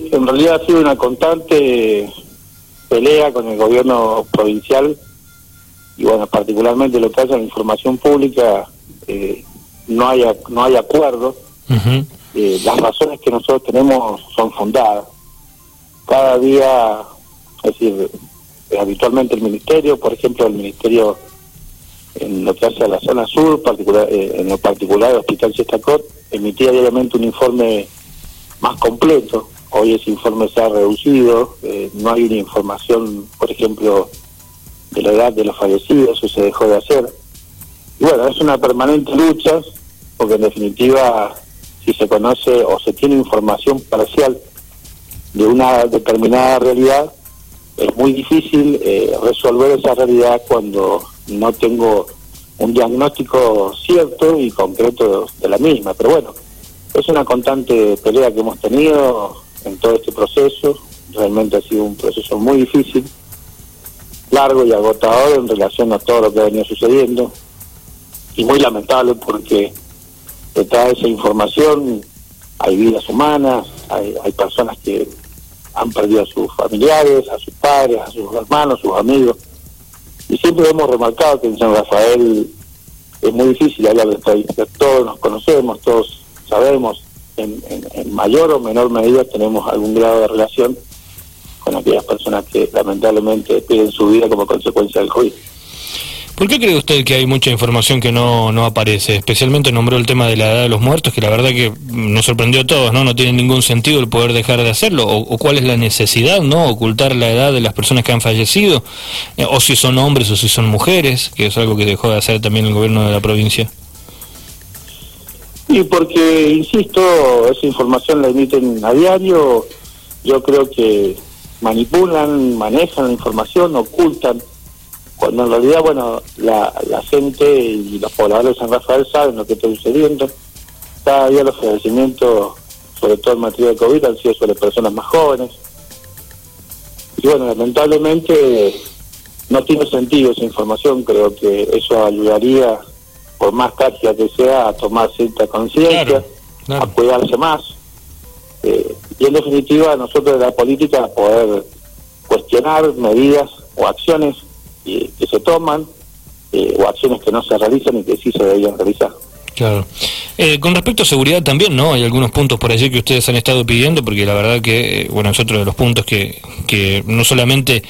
Sí, en realidad ha sido una constante pelea con el gobierno provincial y bueno, particularmente lo que hace la información pública, eh, no hay no hay acuerdo. Eh, las razones que nosotros tenemos son fundadas. Cada día, es decir, habitualmente el ministerio, por ejemplo, el ministerio en lo que hace a la zona sur, particular, eh, en lo particular el Hospital Chestacot, emitía diariamente un informe más completo. Hoy ese informe se ha reducido, eh, no hay una información, por ejemplo, de la edad de los fallecidos, eso se dejó de hacer. Y bueno, es una permanente lucha, porque en definitiva, si se conoce o se tiene información parcial de una determinada realidad, es muy difícil eh, resolver esa realidad cuando no tengo un diagnóstico cierto y concreto de la misma. Pero bueno, es una constante pelea que hemos tenido en todo este proceso. Realmente ha sido un proceso muy difícil, largo y agotador en relación a todo lo que ha venido sucediendo. Y muy lamentable porque detrás de esa información hay vidas humanas, hay, hay personas que han perdido a sus familiares, a sus padres, a sus hermanos, a sus amigos. Y siempre hemos remarcado que en San Rafael es muy difícil hablar de estadística. Todos nos conocemos, todos sabemos, en, mayor o menor medida tenemos algún grado de relación con aquellas personas que lamentablemente pierden su vida como consecuencia del COVID. ¿Por qué cree usted que hay mucha información que no, no aparece? Especialmente nombró el tema de la edad de los muertos, que la verdad que nos sorprendió a todos, ¿no? No tiene ningún sentido el poder dejar de hacerlo. O, cuál es la necesidad, ¿no? Ocultar la edad de las personas que han fallecido. Eh, o si son hombres o si son mujeres, que es algo que dejó de hacer también el gobierno de la provincia. Y porque, insisto, esa información la emiten a diario. Yo creo que manipulan, manejan la información, ocultan cuando en realidad, bueno, la, gente y los pobladores de San Rafael saben lo que está sucediendo. Cada día los fallecimientos, sobre todo en materia de COVID, han sido sobre personas más jóvenes. Y bueno, lamentablemente no tiene sentido esa información, creo que eso ayudaría, por más trágica que sea, a tomar cierta conciencia, a cuidarse más. Eh, y en definitiva, nosotros de la política poder cuestionar medidas o acciones que, se toman eh, o acciones que no se realizan y que sí se deberían realizar. Claro. Eh, con respecto a seguridad también, ¿no? Hay algunos puntos por allí que ustedes han estado pidiendo, porque la verdad que, eh, bueno, es otro de los puntos que, que no solamente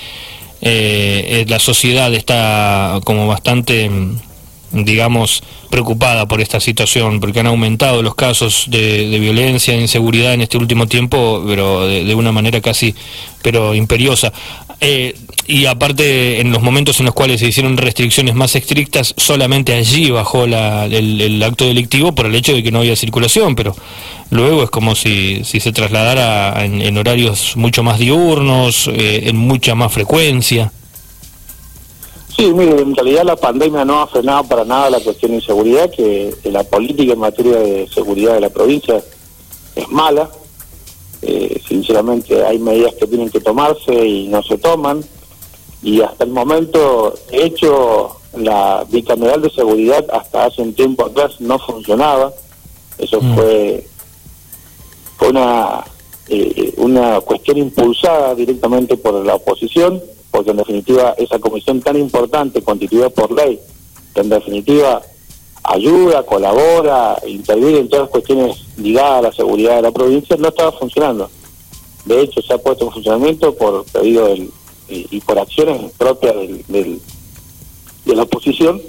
la sociedad está como bastante digamos, preocupada por esta situación, porque han aumentado los casos de, violencia e inseguridad en este último tiempo, pero de, una manera casi, pero imperiosa. Eh, y aparte, en los momentos en los cuales se hicieron restricciones más estrictas, solamente allí bajó el, acto delictivo por el hecho de que no había circulación, pero luego es como si, si se trasladara en, horarios mucho más diurnos, eh, en mucha más frecuencia. Sí, mire, en realidad la pandemia no ha frenado para nada la cuestión de inseguridad, que, la política en materia de seguridad de la provincia es mala. Eh, sinceramente hay medidas que tienen que tomarse y no se toman. Y hasta el momento, de hecho, la bicameral de seguridad hasta hace un tiempo atrás no funcionaba. Eso mm. fue, fue una, eh, una cuestión impulsada directamente por la oposición porque en definitiva esa comisión tan importante, constituida por ley, que en definitiva ayuda, colabora, interviene en todas las cuestiones ligadas a la seguridad de la provincia, no estaba funcionando. De hecho, se ha puesto en funcionamiento por pedido del, y, por acciones propias del, de la oposición,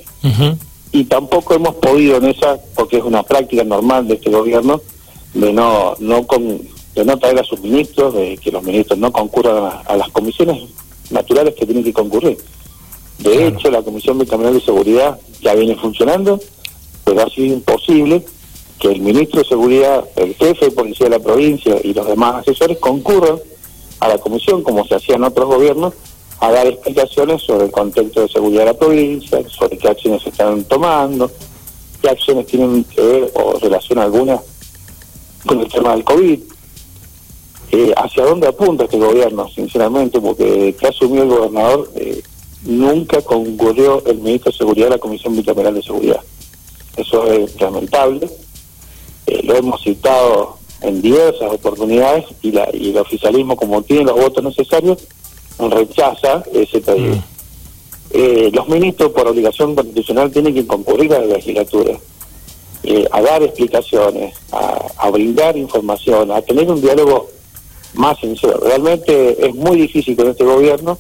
y tampoco hemos podido en esa, porque es una práctica normal de este gobierno, de no, no con, de no traer a sus ministros, de que los ministros no concurran a las comisiones naturales que tienen que concurrir. De hecho, la Comisión Bicameral de Seguridad ya viene funcionando, pero ha sido imposible que el ministro de Seguridad, el jefe de policía de la provincia y los demás asesores concurran a la comisión, como se hacía en otros gobiernos, a dar explicaciones sobre el contexto de seguridad de la provincia, sobre qué acciones se están tomando, qué acciones tienen que ver o relación alguna con el tema del COVID. Eh, hacia dónde apunta este gobierno, sinceramente, porque que asumió el gobernador eh, nunca concurrió el ministro de Seguridad a la Comisión Bicameral de Seguridad. Eso es lamentable. Eh, lo hemos citado en diversas oportunidades y, la, y el oficialismo, como tiene los votos necesarios, rechaza ese pedido. Mm. Eh, los ministros, por obligación constitucional, tienen que concurrir a la legislatura, eh, a dar explicaciones, a, brindar información, a tener un diálogo más sincero. Realmente es muy difícil con este gobierno.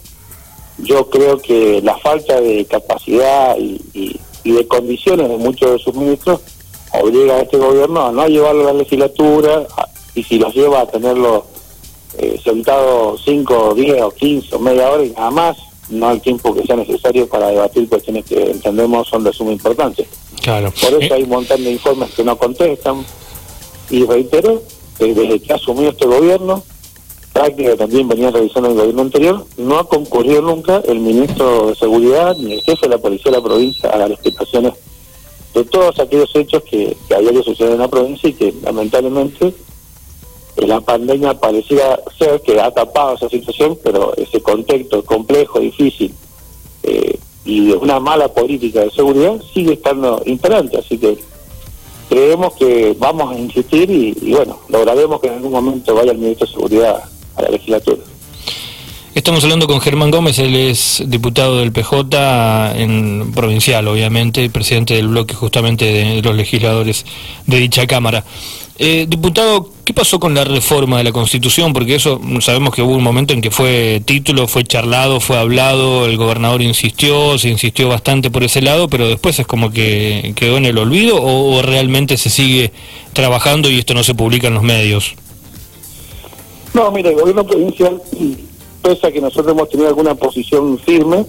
Yo creo que la falta de capacidad y, de condiciones de muchos de sus ministros obliga a este gobierno a no llevarlo a la legislatura y si los lleva a tenerlo eh, sentado 5, 10 o 15 o media hora y nada más, no el tiempo que sea necesario para debatir cuestiones que entendemos son de suma importancia. Claro. Por eso eh, hay un montón de informes que no contestan. Y reitero que desde que ha asumido este gobierno, práctica también venía revisando el gobierno anterior, no ha concurrido nunca el ministro de Seguridad ni el jefe de la Policía de la provincia a las explicaciones de todos aquellos hechos que, había que suceder en la provincia y que lamentablemente la pandemia parecía ser que ha tapado esa situación, pero ese contexto complejo, difícil eh, y una mala política de seguridad sigue estando imperante. Así que creemos que vamos a insistir y, bueno, lograremos que en algún momento vaya el ministro de Seguridad a la legislatura. Estamos hablando con Germán Gómez, él es diputado del PJ en provincial, obviamente, presidente del bloque justamente de los legisladores de dicha Cámara. Eh, diputado, ¿qué pasó con la reforma de la Constitución? Porque eso sabemos que hubo un momento en que fue título, fue charlado, fue hablado, el gobernador insistió, se insistió bastante por ese lado, pero después es como que quedó en el olvido o, realmente se sigue trabajando y esto no se publica en los medios. No, mire, el gobierno provincial, pese a que nosotros hemos tenido alguna posición firme,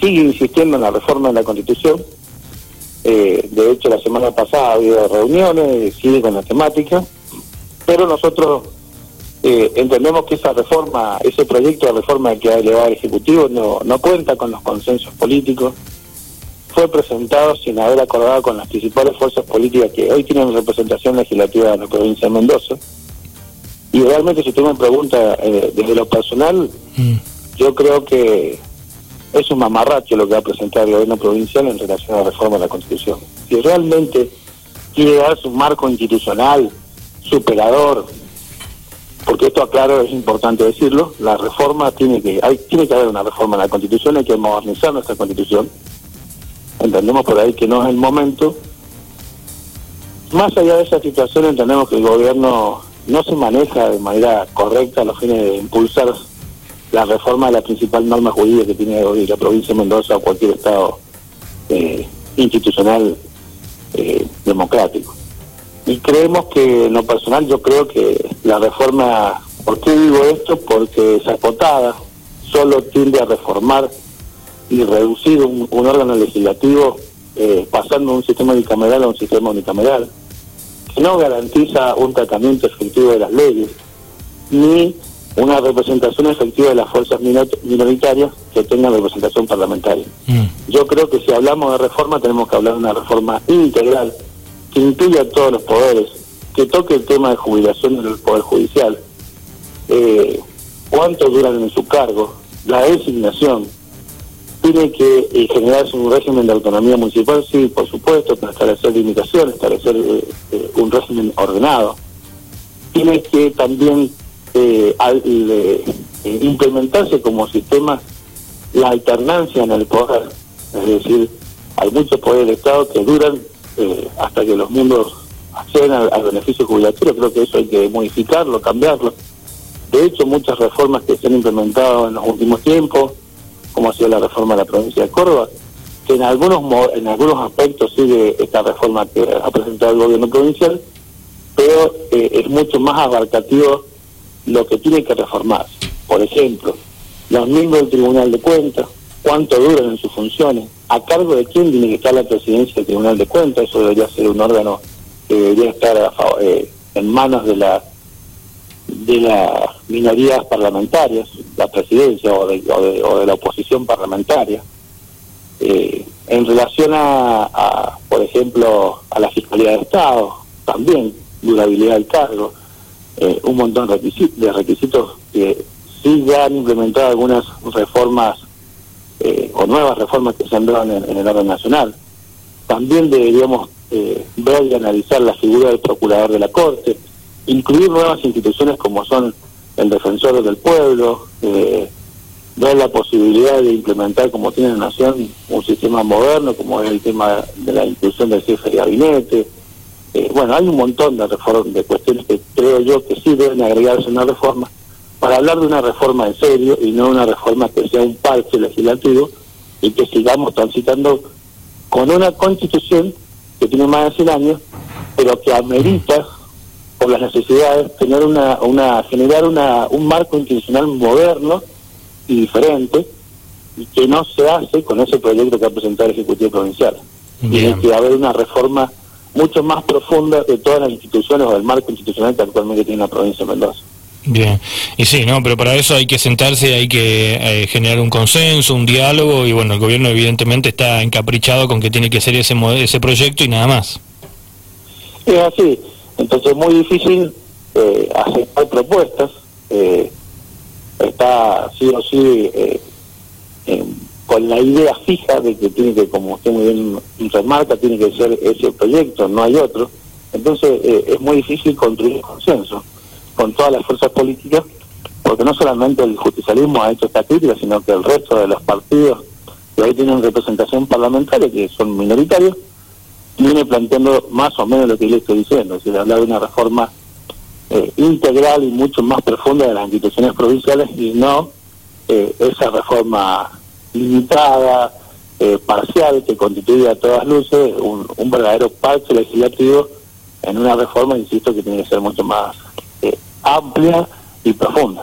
sigue insistiendo en la reforma de la Constitución eh, de hecho, la semana pasada ha habido reuniones, sigue con la temática, pero nosotros eh, entendemos que esa reforma, ese proyecto de reforma que ha elevado el Ejecutivo no, no cuenta con los consensos políticos. Fue presentado sin haber acordado con las principales fuerzas políticas que hoy tienen representación legislativa en la provincia de Mendoza. Y realmente, si usted me pregunta eh, desde lo personal, mm. yo creo que es un mamarracho lo que ha presentado el gobierno provincial en relación a la reforma de la Constitución. Si realmente quiere darse un marco institucional superador, porque esto aclaro, es importante decirlo, la reforma tiene que, hay, tiene que haber una reforma en la Constitución, hay que modernizar nuestra Constitución. Entendemos por ahí que no es el momento. Más allá de esa situación, entendemos que el gobierno no se maneja de manera correcta a los fines de impulsar la reforma de la principal norma jurídica que tiene hoy la provincia de Mendoza o cualquier estado eh, institucional eh, democrático. Y creemos que en lo personal yo creo que la reforma, ¿por qué digo esto? Porque esa acotada, solo tiende a reformar y reducir un, órgano legislativo eh, pasando de un sistema bicameral a un sistema unicameral, no garantiza un tratamiento efectivo de las leyes, ni una representación efectiva de las fuerzas minoritarias que tengan representación parlamentaria. Mm. Yo creo que si hablamos de reforma tenemos que hablar de una reforma integral que incluya todos los poderes, que toque el tema de jubilación del Poder Judicial, eh, cuánto duran en su cargo, la designación, tiene que eh, generarse un régimen de autonomía municipal, sí, por supuesto, para establecer limitaciones, establecer eh, un régimen ordenado. Tiene que también eh, al eh, implementarse como sistema la alternancia en el poder. Es decir, hay muchos poderes del Estado que duran eh, hasta que los mundos acceden al, beneficio jubilatorio. Creo que eso hay que modificarlo, cambiarlo. De hecho, muchas reformas que se han implementado en los últimos tiempos, como ha sido la reforma de la provincia de Córdoba, que en algunos en algunos aspectos sigue esta reforma que ha presentado el gobierno provincial, pero es mucho más abarcativo lo que tiene que reformarse. Por ejemplo, los miembros del Tribunal de Cuentas, cuánto duran en sus funciones, a cargo de quién tiene que estar la presidencia del Tribunal de Cuentas, eso debería ser un órgano que debería estar eh, en manos de la de las minorías parlamentarias, la presidencia o de, o de, la oposición parlamentaria, eh, en relación a, por ejemplo, a la Fiscalía de Estado, también durabilidad del cargo, eh, un montón de requisitos, que sí ya han implementado algunas reformas eh, o nuevas reformas que se han dado en, el orden nacional. También deberíamos eh, ver y analizar la figura del procurador de la Corte, incluir nuevas instituciones como son el defensor del pueblo, eh, ver la posibilidad de implementar, como tiene la Nación, un sistema moderno, como es el tema de la inclusión del jefe de gabinete. Eh, bueno, hay un montón de, reformas, de cuestiones que creo yo que sí deben agregarse a una reforma, para hablar de una reforma en serio y no una reforma que sea un parche legislativo y que sigamos transitando con una constitución que tiene más de 100 años, pero que amerita por las necesidades tener una, una generar una, un marco institucional moderno y diferente y que no se hace con ese proyecto que ha presentado el Ejecutivo Provincial. Tiene que haber una reforma mucho más profunda de todas las instituciones o del marco institucional que actualmente tiene la provincia de Mendoza. Bien, y sí, no, pero para eso hay que sentarse, hay que eh, generar un consenso, un diálogo, y bueno, el gobierno evidentemente está encaprichado con que tiene que ser ese, ese proyecto y nada más. Es así, entonces es muy difícil eh, propuestas, eh, está sí o sí eh, con la idea fija de que tiene que, como usted muy bien remarca, tiene que ser ese proyecto, no hay otro, entonces es muy difícil construir un consenso con todas las fuerzas políticas, porque no solamente el justicialismo ha hecho esta crítica, sino que el resto de los partidos que hoy tienen representación parlamentaria, que son minoritarios, viene planteando más o menos lo que yo estoy diciendo, es decir, hablar de una reforma eh, integral y mucho más profunda de las instituciones provinciales y no eh, esa reforma limitada, eh, parcial, que constituye a todas luces un, un verdadero parche legislativo en una reforma, insisto, que tiene que ser mucho más amplia y profunda.